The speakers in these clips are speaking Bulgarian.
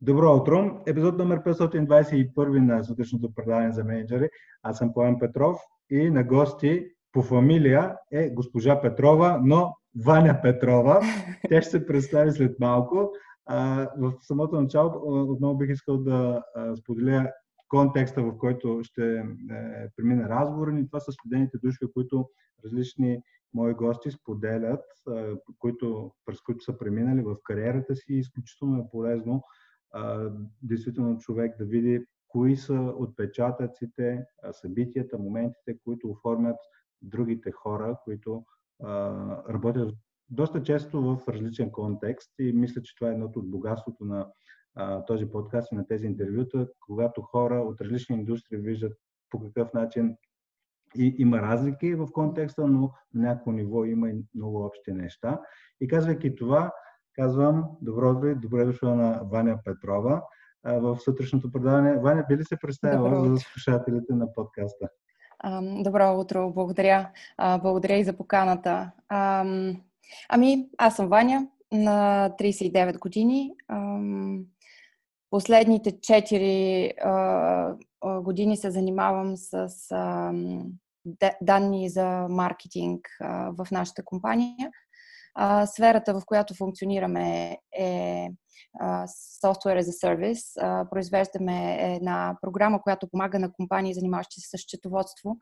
Добро утро! Епизод номер 521 на сутрешното предаване за менеджери. Аз съм Поем Петров и на гости по фамилия е госпожа Петрова, но Ваня Петрова. Тя ще се представи след малко. В самото начало отново бих искал да споделя контекста, в който ще е, премина разговор ни. Това са студените души, които различни мои гости споделят, които, през които са преминали в кариерата си. Изключително е полезно действително човек да види кои са отпечатъците, събитията, моментите, които оформят другите хора, които работят доста често в различен контекст и мисля, че това е едното от богатството на този подкаст и на тези интервюта, когато хора от различни индустрии виждат по какъв начин и, има разлики в контекста, но на някакво ниво има и много общи неща. И казвайки това, казвам добро утро добре дошла на Ваня Петрова в сутрешното предаване. Ваня, би ли се представила за слушателите на подкаста? Добро утро, благодаря. Благодаря и за поканата. Ами, аз съм Ваня, на 39 години. Последните 4 години се занимавам с данни за маркетинг в нашата компания. Сферата, в която функционираме е Software as a Service. Произвеждаме една програма, която помага на компании, занимаващи се с счетоводство,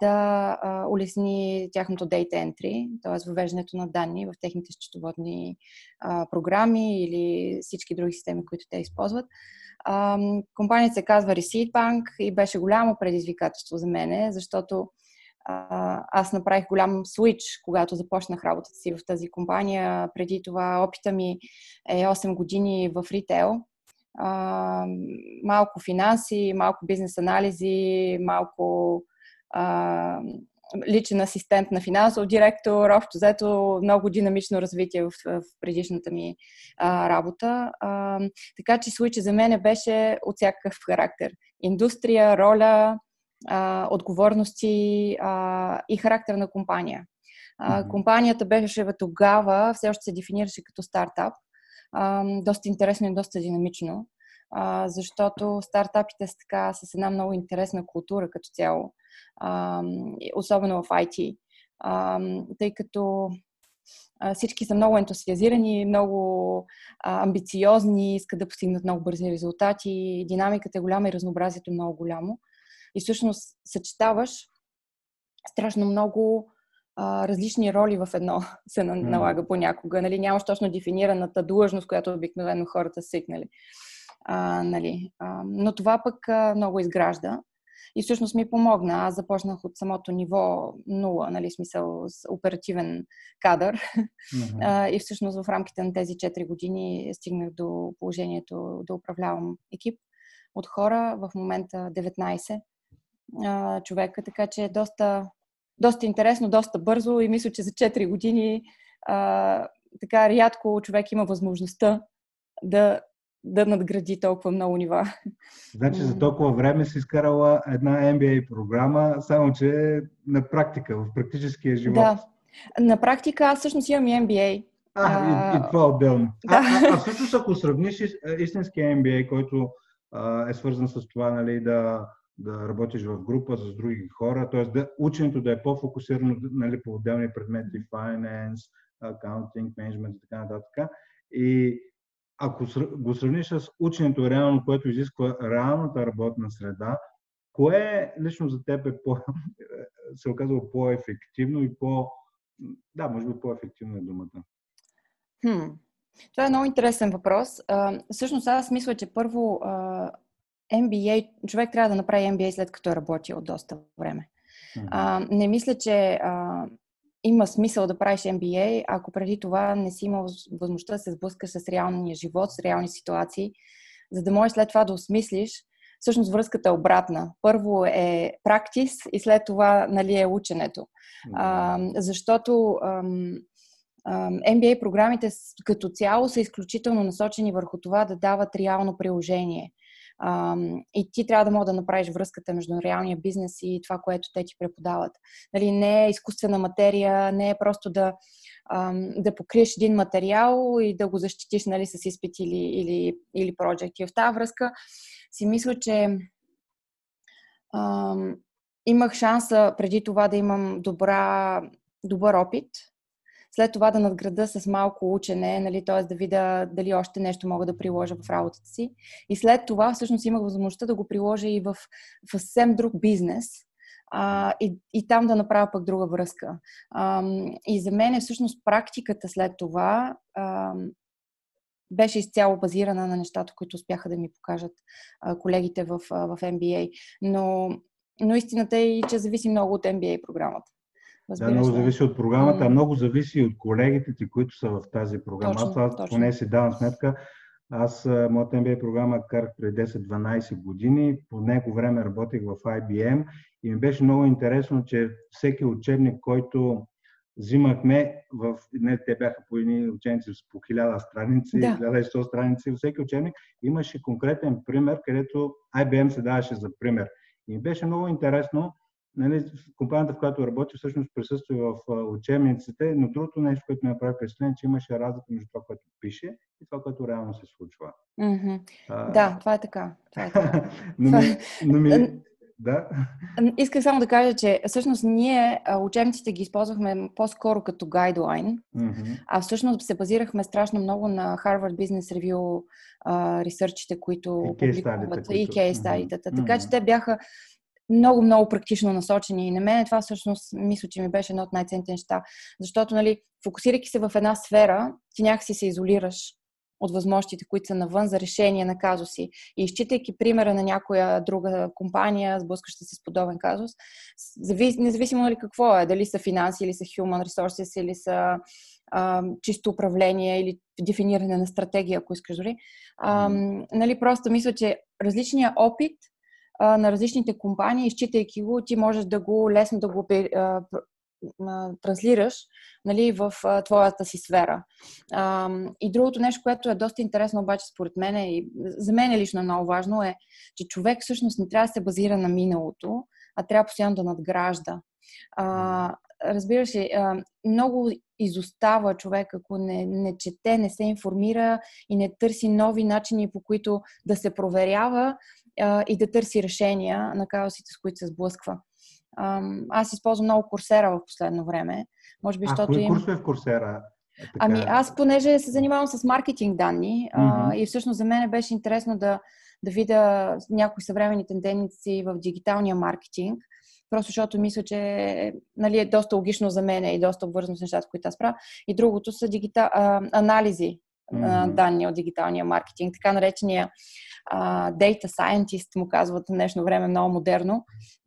да улесни тяхното data entry, т.е. въвеждането на данни в техните счетоводни програми или всички други системи, които те използват. Компанията се казва Receipt Bank и беше голямо предизвикателство за мене, защото аз направих голям свич, когато започнах работата си в тази компания. Преди това опита ми е 8 години в ритейл. малко финанси, малко бизнес анализи, малко личен асистент на финансов директор, общо взето много динамично развитие в, в предишната ми а, работа. А, така че случай за мен беше от всякакъв характер. Индустрия, роля, а, отговорности а, и характер на компания. А, компанията беше тогава, все още се дефинираше като стартап. А, доста интересно и доста динамично, а, защото стартапите са така с една много интересна култура като цяло, а, особено в IT. А, тъй като всички са много ентусиазирани, много а, амбициозни, искат да постигнат много бързи резултати, динамиката е голяма и разнообразието е много голямо и всъщност съчетаваш страшно много а, различни роли в едно се налага понякога. Нали? Нямаш точно дефинираната длъжност, която обикновено хората свикнали. А, нали? а, но това пък а, много изгражда. И всъщност ми помогна. Аз започнах от самото ниво нула, нали, смисъл с оперативен кадър. Mm-hmm. А, и всъщност в рамките на тези 4 години стигнах до положението да управлявам екип от хора, в момента 19 а, човека, така че е доста, доста интересно, доста бързо и мисля, че за 4 години а, така рядко човек има възможността да, да надгради толкова много нива. Значи за толкова време си изкарала една MBA програма, само че на практика, в практическия живот. Да. На практика аз всъщност имам и MBA. А, и, и това отделно. Да. А, а, а всъщност ако сравниш истинския MBA, който а, е свързан с това нали, да да работиш в група с други хора, т.е. Да, ученето да е по-фокусирано нали, по отделни предмети, finance, accounting, management и така нататък. И ако го сравниш с ученето реално, което изисква реалната работна среда, кое лично за теб е по, се оказало по-ефективно и по... Да, може би по-ефективно е думата. Хм. Това е много интересен въпрос. А, всъщност аз мисля, че първо а, MBA, човек трябва да направи MBA след като е работил доста време. Mm-hmm. А, не мисля, че а, има смисъл да правиш MBA, ако преди това не си имал възможността да се сблъскаш с реалния живот, с реални ситуации, за да можеш след това да осмислиш. Всъщност връзката е обратна. Първо е практис и след това нали, е ученето. Mm-hmm. А, защото ам, MBA програмите като цяло са изключително насочени върху това да дават реално приложение. И ти трябва да мога да направиш връзката между реалния бизнес и това, което те ти преподават. Нали, не е изкуствена материя, не е просто да да покриеш един материал и да го защитиш нали, с изпит или, или, или project. И в тази връзка си мисля, че имах шанса преди това да имам добра, добър опит, след това да надграда с малко учене, нали, т.е. да видя дали още нещо мога да приложа в работата си. И след това всъщност имах възможността да го приложа и в, в съвсем друг бизнес, а, и, и там да направя пък друга връзка. А, и за мен е всъщност практиката след това а, беше изцяло базирана на нещата, които успяха да ми покажат а, колегите в, а, в MBA. Но, но истината е че зависи много от MBA програмата. Да, много зависи от програмата, а много зависи и от колегите ти, които са в тази програма. Точно, аз това поне си давам сметка. Аз моята MBA програма карах преди 10-12 години. По него време работех в IBM и ми беше много интересно, че всеки учебник, който взимахме в... Не, те бяха по едни ученици с по 1000 страници, да. 1100 страници. Всеки учебник имаше конкретен пример, където IBM се даваше за пример. И ми беше много интересно нали, компанията, в която работи, всъщност присъства в учебниците, но другото нещо, което ми направи впечатление, че имаше разлика между това, което пише и това, което реално се случва. Mm-hmm. А... Да, това е така. Това е така. но, ми, но ми, да. Исках само да кажа, че всъщност ние учебниците ги използвахме по-скоро като гайдлайн, mm-hmm. а всъщност се базирахме страшно много на Harvard Business Review ресърчите, които публикуват и кейс-стадитата. Mm-hmm. Така че те бяха много, много практично насочени. И на мен това всъщност мисля, че ми беше едно от най-ценните неща. Защото, нали, фокусирайки се в една сфера, ти някакси се изолираш от възможностите, които са навън за решение на казуси. И изчитайки примера на някоя друга компания, сблъскаща се с подобен казус, независимо нали какво е, дали са финанси, или са human resources, или са а, чисто управление, или дефиниране на стратегия, ако искаш дори, а, нали, просто мисля, че различният опит – на различните компании, изчитайки го, ти можеш да го лесно да го транслираш нали, в твоята си сфера. И другото нещо, което е доста интересно обаче според мен и за мен е лично много важно е, че човек всъщност не трябва да се базира на миналото, а трябва постоянно да надгражда. А, разбираш ли, много изостава човек, ако не, не чете, не се информира и не търси нови начини, по които да се проверява а, и да търси решения на казусите, с които се сблъсква. А, аз използвам много курсера в последно време. Може би, а, защото кои им... курсове в курсера? Е, така... Ами аз, понеже се занимавам с маркетинг данни mm-hmm. а, и всъщност за мен беше интересно да, да видя някои съвременни тенденции в дигиталния маркетинг, просто защото мисля, че нали, е доста логично за мен и доста обвързано с нещата, които аз правя. И другото са дигитал, а, анализи mm-hmm. данни от дигиталния маркетинг, така наречения а, data scientist, му казват в днешно време много модерно.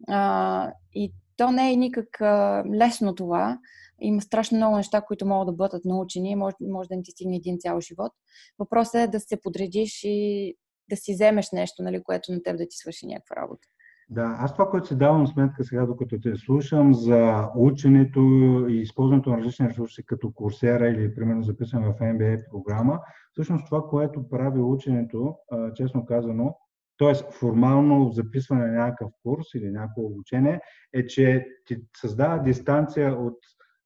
А, и то не е никак а, лесно това. Има страшно много неща, които могат да бъдат научени. Може, може да не ти стигне един цял живот. Въпросът е да се подредиш и да си вземеш нещо, нали, което на теб да ти свърши някаква работа. Да, аз това, което си давам сметка сега, докато те слушам за ученето и използването на различни ресурси, като курсера или примерно записан в MBA програма, всъщност това, което прави ученето, честно казано, т.е. формално записване на някакъв курс или някакво обучение, е, че ти създава дистанция от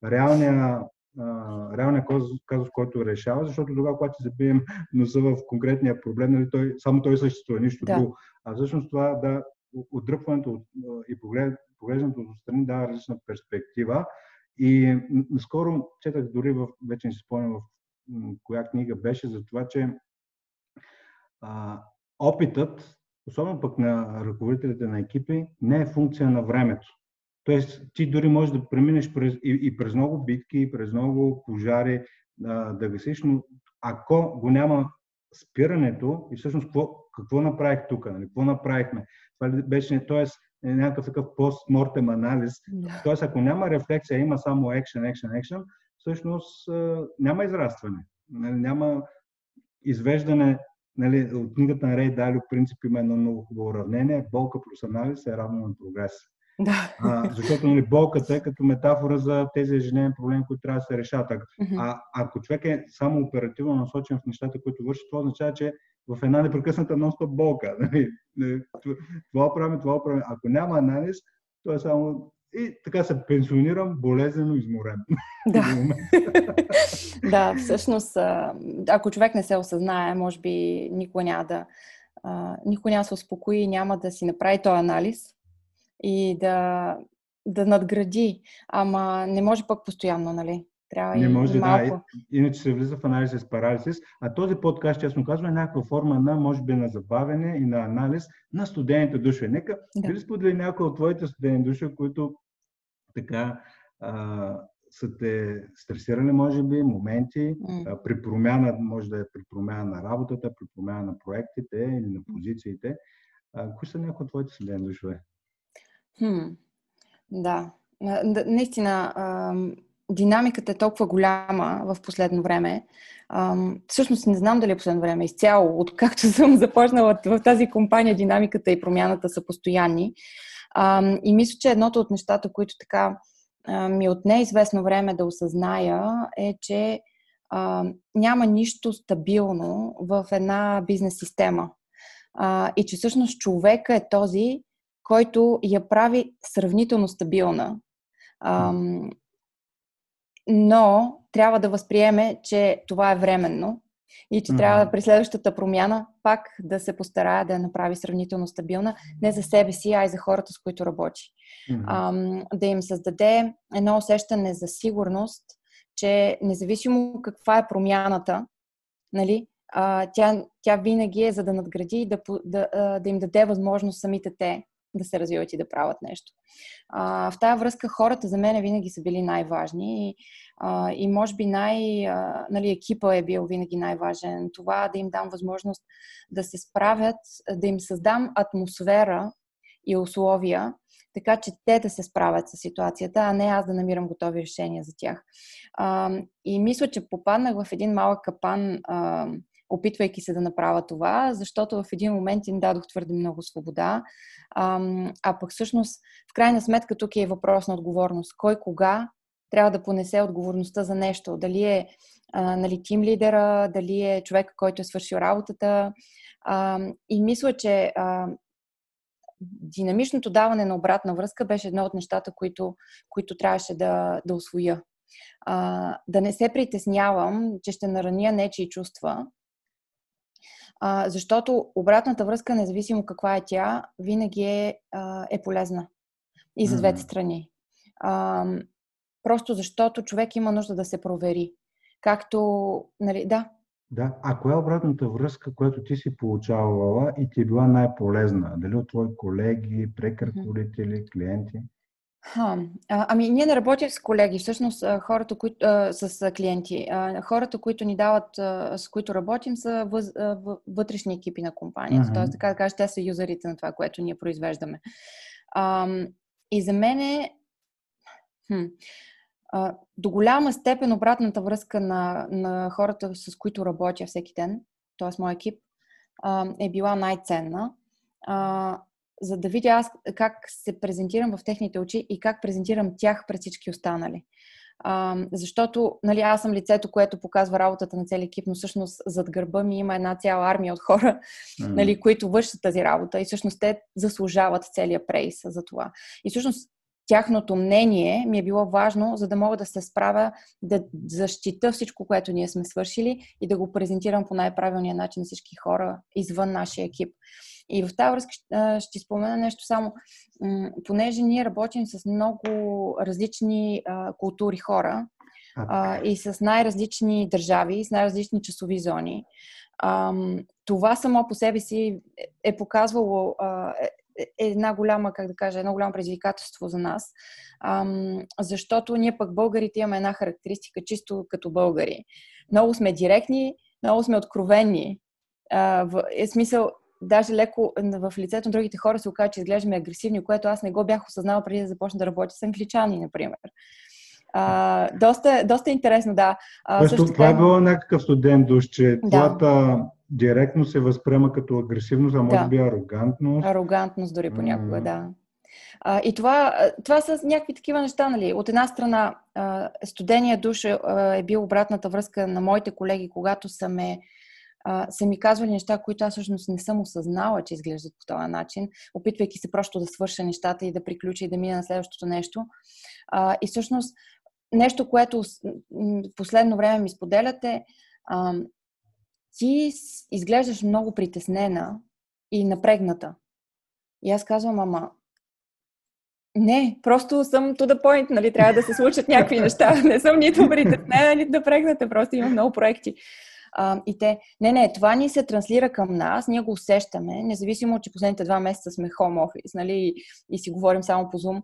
реалния реалния казус, който решава, защото тогава, когато си забием носа в конкретния проблем, нали, той, само той съществува, нищо да. друго. А всъщност това да отдръпването и поглеждането от страни дава различна перспектива. И скоро четах дори в, вече не си спомням в коя книга беше, за това, че а, опитът, особено пък на ръководителите на екипи, не е функция на времето. Тоест, ти дори можеш да преминеш през, и, и през много битки, и през много пожари, а, да гасиш, но ако го няма спирането и всъщност какво, какво направих тук, нали? какво направихме. Това беше, т.е. някакъв такъв постмортем анализ. Yeah. Т.е. ако няма рефлексия, има само action, action, action, всъщност няма израстване. Нали? Няма извеждане нали, от книгата на Рей Далио принцип има едно много хубаво уравнение. Болка плюс анализ е равно на прогрес. Да. А, защото нали, болката е като метафора за тези ежедневни проблеми, които трябва да се решат. А, ако човек е само оперативно насочен в нещата, които върши, това означава, че в една непрекъсната носта болка. Нали? Това правим, това правим. Ако няма анализ, то е само и така се пенсионирам болезнено изморен. Да. да, всъщност, ако човек не се осъзнае, може би никой няма да, никой няма да се успокои, няма да си направи този анализ и да, да надгради. Ама не може пък постоянно, нали? Трябва не може, и малко. да. Иначе се влиза в анализ с парализис. А този подкаст, честно казвам, е някаква форма на, може би, на забавене и на анализ на студените души. Нека да. би ли сподели някои от твоите студени души, които така а, са те стресирали, може би, моменти, mm. а, при промяна, може да е при промяна на работата, при промяна на проектите или на позициите. А, кои са някои от твоите студени душове? Hmm. Да. Наистина, динамиката е толкова голяма в последно време. всъщност не знам дали е последно време, изцяло, откакто съм започнала в тази компания, динамиката и промяната са постоянни. и мисля, че едното от нещата, които така ми от неизвестно време да осъзная, е, че няма нищо стабилно в една бизнес система. и че всъщност човека е този, който я прави сравнително стабилна но трябва да възприеме, че това е временно и че mm-hmm. трябва при следващата промяна пак да се постарая да я направи сравнително стабилна, не за себе си, а и за хората, с които работи. Mm-hmm. Ам, да им създаде едно усещане за сигурност, че независимо каква е промяната, нали, а, тя, тя винаги е за да надгради и да, да, да им даде възможност самите те да се развиват и да правят нещо. А, в тази връзка хората за мен винаги са били най-важни и, а, и може би най, а, нали, екипа е бил винаги най-важен. Това да им дам възможност да се справят, да им създам атмосфера и условия, така че те да се справят с ситуацията, а не аз да намирам готови решения за тях. А, и мисля, че попаднах в един малък капан а, опитвайки се да направя това, защото в един момент им дадох твърде много свобода. А, а пък всъщност, в крайна сметка, тук е въпрос на отговорност. Кой кога трябва да понесе отговорността за нещо? Дали е нали, тим лидера, дали е човек, който е свършил работата. А, и мисля, че а, динамичното даване на обратна връзка беше едно от нещата, които, които трябваше да, да освоя. А, да не се притеснявам, че ще нараня нечи чувства, а, защото обратната връзка, независимо каква е тя, винаги е, а, е полезна. И за двете страни. А, просто защото човек има нужда да се провери. Както, нали, да. Да, а коя е обратната връзка, която ти си получавала и ти е била най-полезна? Дали от твои колеги, прекърполители, клиенти? Ха, а, ами, ние не работим с колеги, всъщност хората, които, а, с клиенти. А, хората, които ни дават, а, с които работим, са въз, а, вътрешни екипи на компанията. Uh-huh. Тоест, така да кажа, те са юзерите на това, което ние произвеждаме. А, и за мен е хм, а, до голяма степен обратната връзка на, на хората, с които работя всеки ден, т.е. мой екип, а, е била най-ценна. А, за да видя аз как се презентирам в техните очи и как презентирам тях пред всички останали. А, защото нали, аз съм лицето, което показва работата на цели екип, но всъщност зад гърба ми има една цяла армия от хора, mm-hmm. нали, които вършат тази работа и всъщност те заслужават целият прейс за това. И всъщност тяхното мнение ми е било важно, за да мога да се справя, да защита всичко, което ние сме свършили и да го презентирам по най-правилния начин на всички хора извън нашия екип. И в тази връзка ще спомена нещо само. Понеже ние работим с много различни култури хора и с най-различни държави, с най-различни часови зони, това само по себе си е показвало е, е една голяма, как да кажа, едно голямо предизвикателство за нас, защото ние пък българите имаме една характеристика чисто като българи. Много сме директни, много сме откровени. в, е смисъл, даже леко в лицето на другите хора се оказа, че изглеждаме агресивни, което аз не го бях осъзнала преди да започна да работя с англичани, например. А, доста, доста интересно, да. А, също това така... е било някакъв студент душ, че да. твоята директно се възприема като агресивност, а може да. би арогантност. Арогантност дори понякога, mm. да. А, и това, това са някакви такива неща, нали? От една страна, студения душ е, е бил обратната връзка на моите колеги, когато са ме са ми казвали неща, които аз всъщност не съм осъзнала, че изглеждат по този начин, опитвайки се просто да свърша нещата и да приключа и да мина на следващото нещо. А, и всъщност нещо, което в последно време ми споделяте, а, ти изглеждаш много притеснена и напрегната. И аз казвам, ама не, просто съм to the point, нали, трябва да се случат някакви неща. Не съм нито притеснена, нито напрегната, просто имам много проекти. А, и те, не, не, това ни се транслира към нас, ние го усещаме, независимо, че последните два месеца сме home office, нали, и, и си говорим само по Zoom,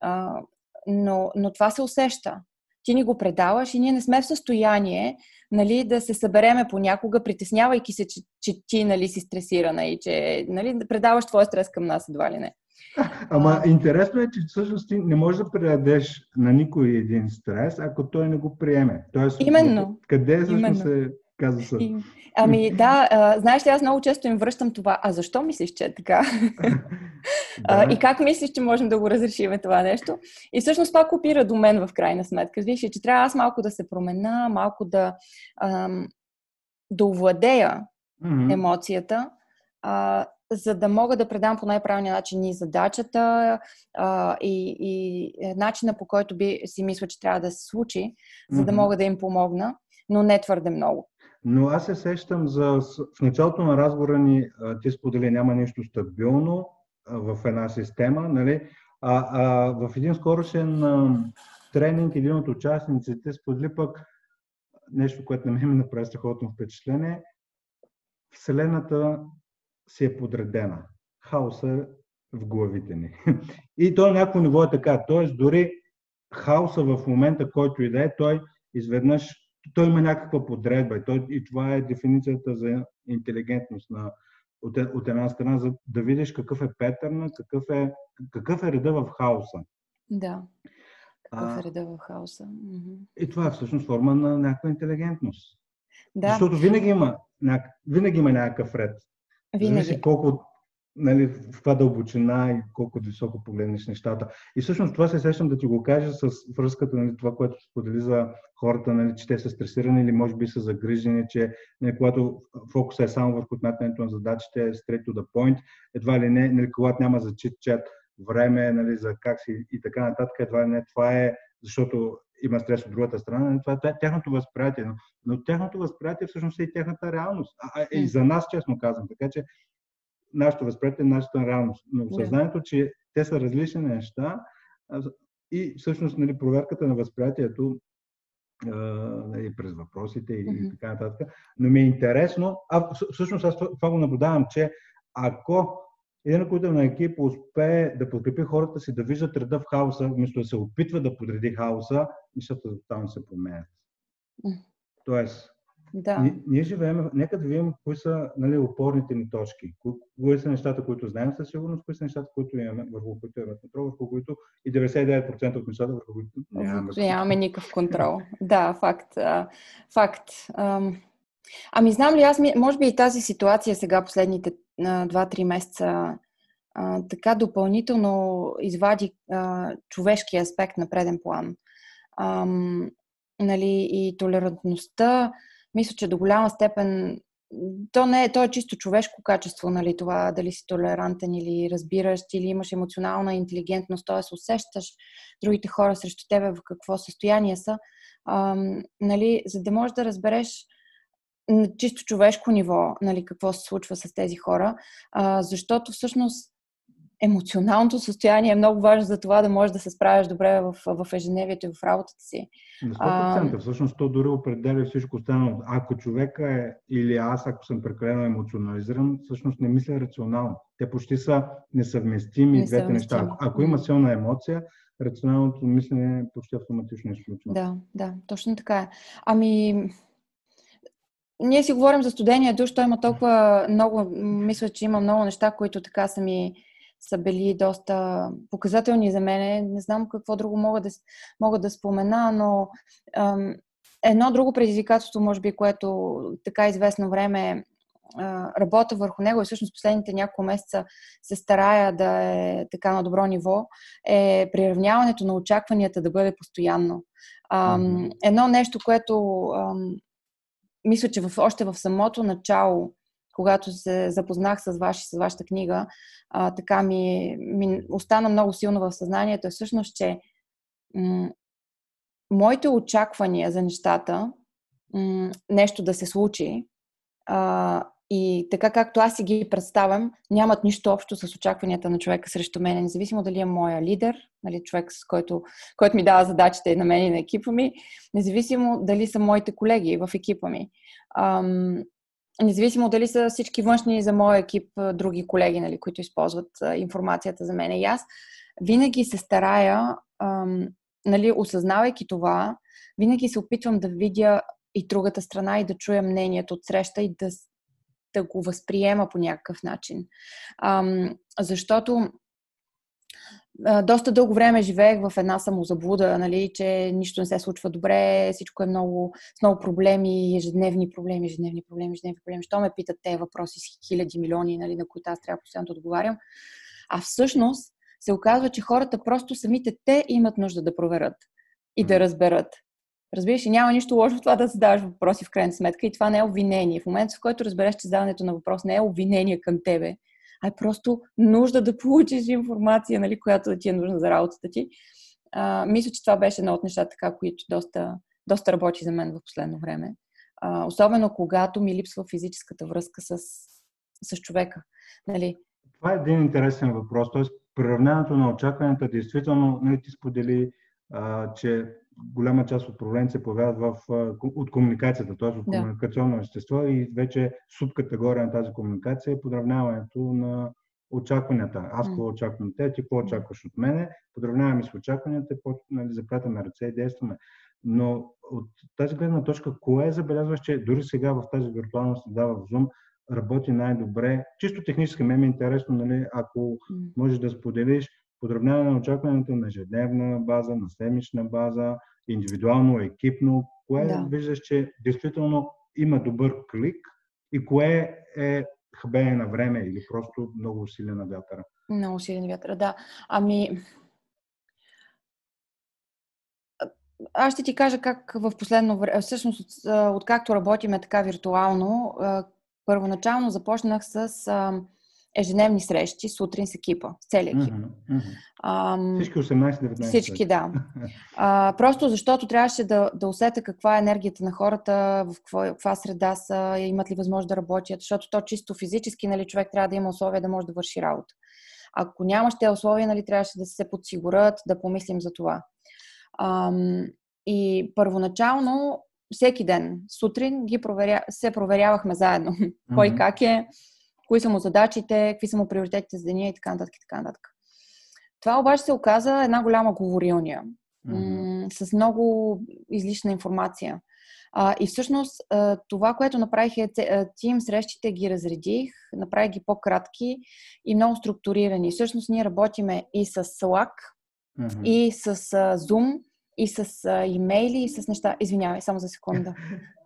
а, но, но това се усеща. Ти ни го предаваш и ние не сме в състояние нали, да се събереме понякога, притеснявайки се, че, че ти нали, си стресирана и че нали, да предаваш твоя стрес към нас едва ли не. Ама интересно е, че всъщност ти не можеш да предадеш на никой един стрес, ако той не го приеме. Тоест, Именно. Къде всъщност Именно. се каза са? Ами да, а, знаеш ли, аз много често им връщам това. А защо мислиш, че е така? да. а, и как мислиш, че можем да го разрешим това нещо? И всъщност това копира до мен в крайна сметка. Виж, че трябва аз малко да се промена, малко да, ам, да овладея mm-hmm. емоцията, а, за да мога да предам по най-правилния начин и задачата а, и, и начина по който би си мисля, че трябва да се случи, за да мога да им помогна, но не твърде много. Но аз се сещам за... В началото на разговора ни ти сподели няма нещо стабилно в една система, нали? А, а в един скорошен тренинг един от участниците сподели пък нещо, което на мен ми направи страхотно впечатление. Вселената си е подредена. Хаоса в главите ни. И то на някакво ниво е така. Тоест, дори хаоса в момента, който и да е, той изведнъж той има някаква подредба и, той, и това е дефиницията за интелигентност на, от, от една страна, за да видиш какъв е петърна, какъв е, какъв е реда в хаоса. Да. Какъв е реда в хаоса. И това е всъщност форма на някаква интелигентност. Да. Защото винаги има, винаги има някакъв ред. Винаги. Зависи колко нали, в каква дълбочина и колко високо погледнеш нещата. И всъщност това се сещам да ти го кажа с връзката, нали, това, което сподели за хората, нали, че те са стресирани или може би са загрижени, че нали, когато фокуса е само върху отметането на задачите, е straight to the point, едва ли не, нали, когато няма за чит-чат време, нали, за как си и така нататък, едва ли не, това е защото има стрес от другата страна, нали, това е тяхното възприятие. Но, но тяхното възприятие всъщност е и тяхната реалност. А, и за нас, честно казвам. Така че нашето възприятие, нашата реалност. Но съзнанието, че те са различни неща и всъщност нали, проверката на възприятието нали, през въпросите и, mm-hmm. така нататък. Но ми е интересно, а всъщност аз това го наблюдавам, че ако един ръководител екип успее да подкрепи хората си да виждат реда в хаоса, вместо да се опитва да подреди хаоса, нещата тотално се променят. Тоест, да. Ние, ние живеем, нека да видим кои са нали, опорните ни точки, кои, кои са нещата, които знаем със сигурност, кои са нещата, които имаме, върху които имаме контрол, върху които и 99% от нещата, върху които нямаме. Нямаме никакъв контрол. да, факт. Факт. ами знам ли, аз може би и тази ситуация сега, последните 2-3 месеца, така допълнително извади а, човешки аспект на преден план. Нали, и толерантността, мисля, че до голяма степен то не е, то е чисто човешко качество, нали, това дали си толерантен или разбираш, или имаш емоционална интелигентност, т.е. усещаш другите хора срещу тебе в какво състояние са, ам, нали, за да можеш да разбереш на чисто човешко ниво, нали, какво се случва с тези хора, а, защото всъщност емоционалното състояние е много важно за това да можеш да се справяш добре в, в ежедневието и в работата си. На 100%. А, всъщност то дори определя всичко останало. Ако човека е, или аз, ако съм прекалено емоционализиран, всъщност не мисля рационално. Те почти са несъвместими, несъвместими. двете неща. Ако, има силна емоция, рационалното мислене почти автоматично изключва. Да, да, точно така е. Ами, ние си говорим за студения душ, той има толкова много, мисля, че има много неща, които така са ми са били доста показателни за мен. Не знам какво друго мога да, мога да спомена, но ам, едно друго предизвикателство, може би, което така известно време работя върху него и всъщност последните няколко месеца се старая да е така на добро ниво, е приравняването на очакванията да бъде постоянно. Ам, едно нещо, което ам, мисля, че в, още в самото начало, когато се запознах с, ваш, с вашата книга, а, така ми, ми остана много силно в съзнанието, е всъщност, че м- моите очаквания за нещата, м- нещо да се случи, а, и така както аз си ги представям, нямат нищо общо с очакванията на човека срещу мен, независимо дали е моя лидер, нали, човек, с който, който ми дава задачите на мен и на екипа ми, независимо дали са моите колеги в екипа ми. Независимо дали са всички външни за моя екип други колеги, нали, които използват информацията за мен. И аз винаги се старая, нали, осъзнавайки това, винаги се опитвам да видя и другата страна и да чуя мнението от среща и да, да го възприема по някакъв начин. Защото доста дълго време живеех в една самозаблуда, нали, че нищо не се случва добре, всичко е много, с много проблеми, ежедневни проблеми, ежедневни проблеми, ежедневни проблеми. Що ме питат те въпроси с хиляди, милиони, нали, на които аз трябва постоянно да отговарям. А всъщност се оказва, че хората просто самите те имат нужда да проверят и да разберат. Разбираш, и няма нищо лошо в това да задаваш въпроси в крайна сметка и това не е обвинение. В момента, в който разбереш, че задаването на въпрос не е обвинение към тебе, а е просто нужда да получиш информация, нали, която ти е нужна за работата ти. А, мисля, че това беше едно от нещата, така, които доста, доста работи за мен в последно време. А, особено когато ми липсва физическата връзка с, с човека. Нали. Това е един интересен въпрос. Тоест, приравняването на очакванията, действително, нали, ти сподели, а, че голяма част от проблемите се появяват в, от комуникацията, т.е. от да. комуникационно естество и вече субкатегория на тази комуникация е подравняването на очакванията. Аз какво очаквам те, ти какво очакваш от мене, подравняваме с очакванията, нали, запрятаме ръце и действаме. Но от тази гледна точка, кое забелязваш, че дори сега в тази виртуална среда в Zoom работи най-добре? Чисто технически ме е интересно, нали, ако можеш да споделиш подравняване на очакването на ежедневна база, на седмична база, индивидуално, екипно, кое да. виждаш, че действително има добър клик и кое е хабене на време или просто много усилие на вятъра? Много усилие на вятъра, да. Ами, аз ще ти кажа как в последно време, всъщност откакто работиме така виртуално, първоначално започнах с ежедневни срещи сутрин с екипа, с целия екип. Mm-hmm. Mm-hmm. всички 18-19. Всички, да. А, просто защото трябваше да, да усета каква е енергията на хората, в каква среда са, имат ли възможност да работят, защото то чисто физически, нали, човек трябва да има условия да може да върши работа. Ако нямаш тези условия, нали, трябваше да се подсигурят, да помислим за това. Ам, и първоначално всеки ден, сутрин, ги проверя... се проверявахме заедно. Mm-hmm. Кой как е, кои са му задачите, какви са му приоритетите за деня и така нататък. И така нататък. Това обаче се оказа една голяма говорилния mm-hmm. с много излишна информация. А, и всъщност това, което направих е тим срещите ги разредих, направих ги по-кратки и много структурирани. Всъщност ние работиме и с Slack, mm-hmm. и с Zoom, и с имейли, и с неща. Извинявай, само за секунда.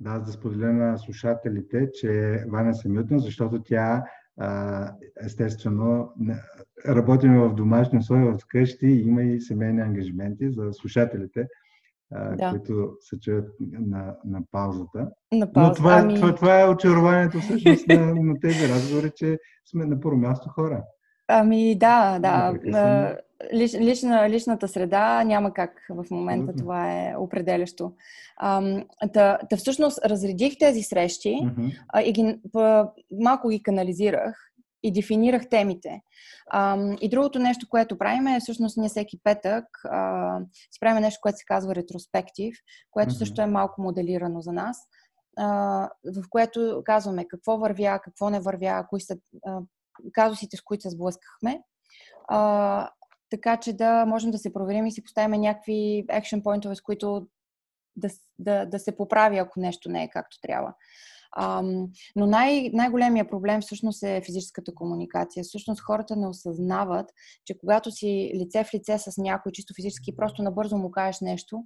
Да, аз да споделя на слушателите, че Ваня се мютна, защото тя естествено работим в домашни условия в къщи има и семейни ангажименти за слушателите, да. които се чуят на, на паузата. На пауза. Но това, ами... това, това е очарованието всъщност на, на тези разговори, че сме на първо място хора. Ами да, да. Лич, лична, личната среда няма как в момента, това е определящо. Та, та всъщност разредих тези срещи mm-hmm. а, и ги, малко ги канализирах и дефинирах темите. А, и другото нещо, което правим е всъщност ние всеки петък а, си правим нещо, което се казва ретроспектив, което mm-hmm. също е малко моделирано за нас, а, в което казваме какво вървя, какво не вървя, кои са а, казусите, с които се сблъскахме. А, така че да можем да се проверим и си поставим някакви action поинтове, с които да, да, да се поправи, ако нещо не е както трябва. Um, но най- най-големия проблем всъщност е физическата комуникация. Всъщност хората не осъзнават, че когато си лице в лице с някой чисто физически, просто набързо му кажеш нещо,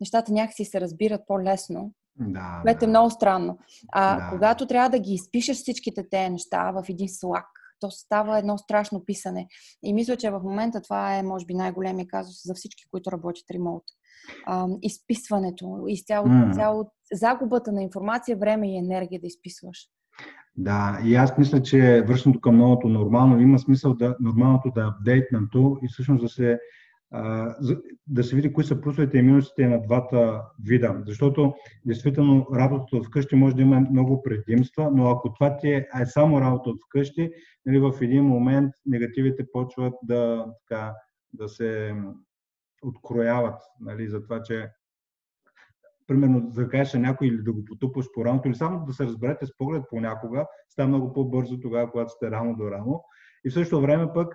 нещата някакси се разбират по-лесно. Да, което да. е много странно. А да. когато трябва да ги изпишеш всичките те неща в един слаг, то става едно страшно писане. И мисля, че в момента това е, може би, най-големия казус за всички, които работят ремонт. изписването, изцяло, mm. цяло, загубата на информация, време и енергия да изписваш. Да, и аз мисля, че връщането към новото нормално има смисъл да нормалното да е апдейтнато и всъщност да се да се види кои са плюсовете и минусите на двата вида. Защото, действително, работата от вкъщи може да има много предимства, но ако това ти е, е само работа от вкъщи, нали, в един момент негативите почват да, така, да се открояват нали, за това, че примерно да кажеш на някой или да го потупаш по рамото, или само да се разберете с поглед понякога, става много по-бързо тогава, когато сте рамо до рамо. И в същото време пък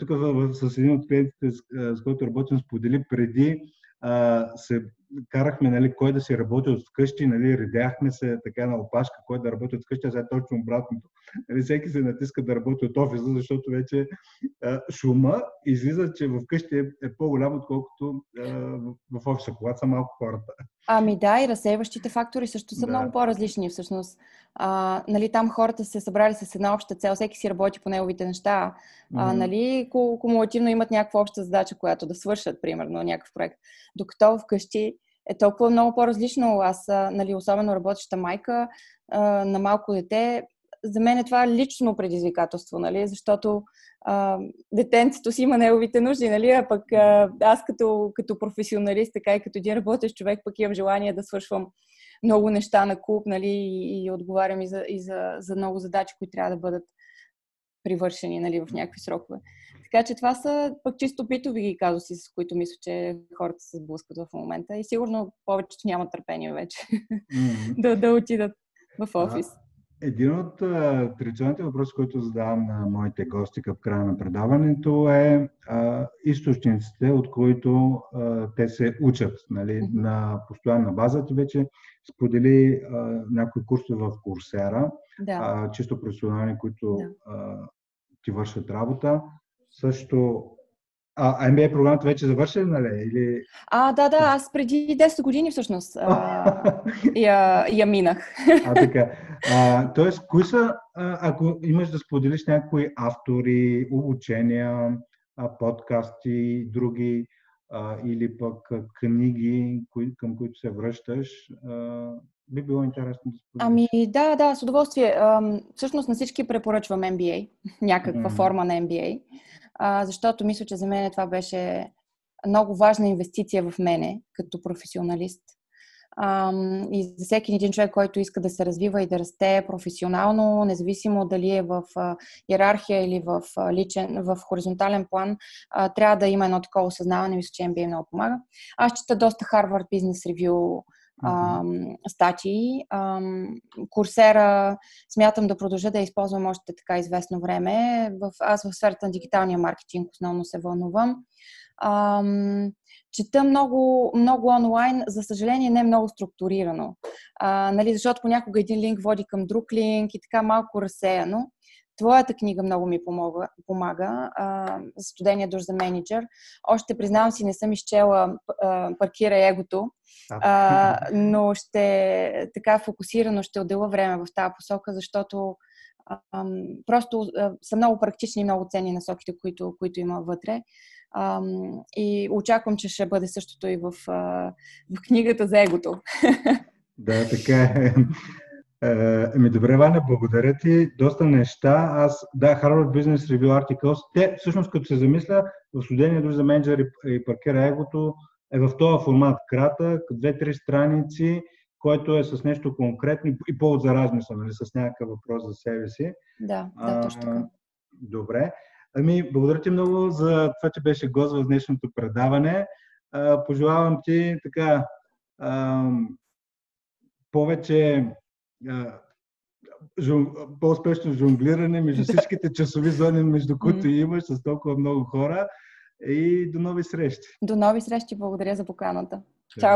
тук с един от клиентите, с който работим, сподели преди се карахме нали, кой да си работи от вкъщи, нали, редяхме се така на опашка, кой да работи от вкъщи, а сега точно обратното. Нали, всеки се натиска да работи от офиса, защото вече а, шума излиза, че вкъщи е, е по-голям, отколкото а, в, в офиса, когато са малко хората. Ами да, и разсейващите фактори също са да. много по-различни всъщност. А, нали, там хората се събрали с една обща цел, всеки си работи по неговите неща. А, нали, кумулативно имат някаква обща задача, която да свършат, примерно, някакъв проект. Докато вкъщи е толкова много по-различно. Аз, нали, особено работеща майка на малко дете, за мен е това лично предизвикателство, нали? защото а, детенцето си има неговите нужди, нали? а пък а, аз като, като професионалист, така и като един работещ човек, пък имам желание да свършвам много неща на клуб нали? и, и отговарям и, за, и за, за много задачи, които трябва да бъдат привършени нали? в някакви срокове. Така че това са пък чисто битови казуси, с които мисля, че хората се сблъскват в момента и сигурно повечето няма търпение вече mm-hmm. да, да отидат в офис. Един от традиционните въпроси, които задавам на моите гости към края на предаването е а, източниците, от които а, те се учат нали, mm-hmm. на постоянна база. Ти вече сподели а, някои курсове в Курсера, да. а, чисто професионални, които да. а, ти вършат работа. Също а, MBA програмата вече завършена, нали? Или... А, да, да, аз преди 10 години всъщност а, я, я минах. А, така. А, тоест, кои са, ако имаш да споделиш някои автори, обучения, подкасти, други, а, или пък книги, кои, към които се връщаш, а, би било интересно да споделиш. Ами да, да, с удоволствие. А, всъщност на всички препоръчвам MBA, някаква mm. форма на MBA защото мисля, че за мен това беше много важна инвестиция в мене като професионалист. И за всеки един човек, който иска да се развива и да расте професионално, независимо дали е в иерархия или в, личен, в хоризонтален план, трябва да има едно такова осъзнаване. Мисля, че MBA много помага. Аз чета доста Harvard Business Review mm-hmm. статии. Курсера смятам да продължа да използвам още така известно време. В, аз в сферата на дигиталния маркетинг основно се вълнувам. Ам, чета много, много онлайн, за съжаление не е много структурирано. А, нали, защото понякога един линк води към друг линк и така малко разсеяно. Твоята книга много ми помога, помага. А, студения душ за менеджер. Още признавам си, не съм изчела а, Паркира егото, а, но ще така фокусирано ще отдела време в тази посока, защото а, просто а, са много практични и много ценни насоките, които, които има вътре. А, и очаквам, че ще бъде същото и в, а, в книгата за егото. Да, така е. Еми, добре, Ваня, благодаря ти. Доста неща. Аз, да, Harvard Business Review Articles, те всъщност като се замисля, в студения дори за менеджер и паркера егото е в този формат кратък, две-три страници, който е с нещо конкретно и повод за размисъл, нали, с някакъв въпрос за себе си. Да, да, точно така. Добре. Ами, благодаря ти много за това, че беше гост в днешното предаване. А, пожелавам ти така а, повече по-успешно жонглиране между всичките часови зони, между които имаш с толкова много хора. И до нови срещи. До нови срещи. Благодаря за поканата. Чао.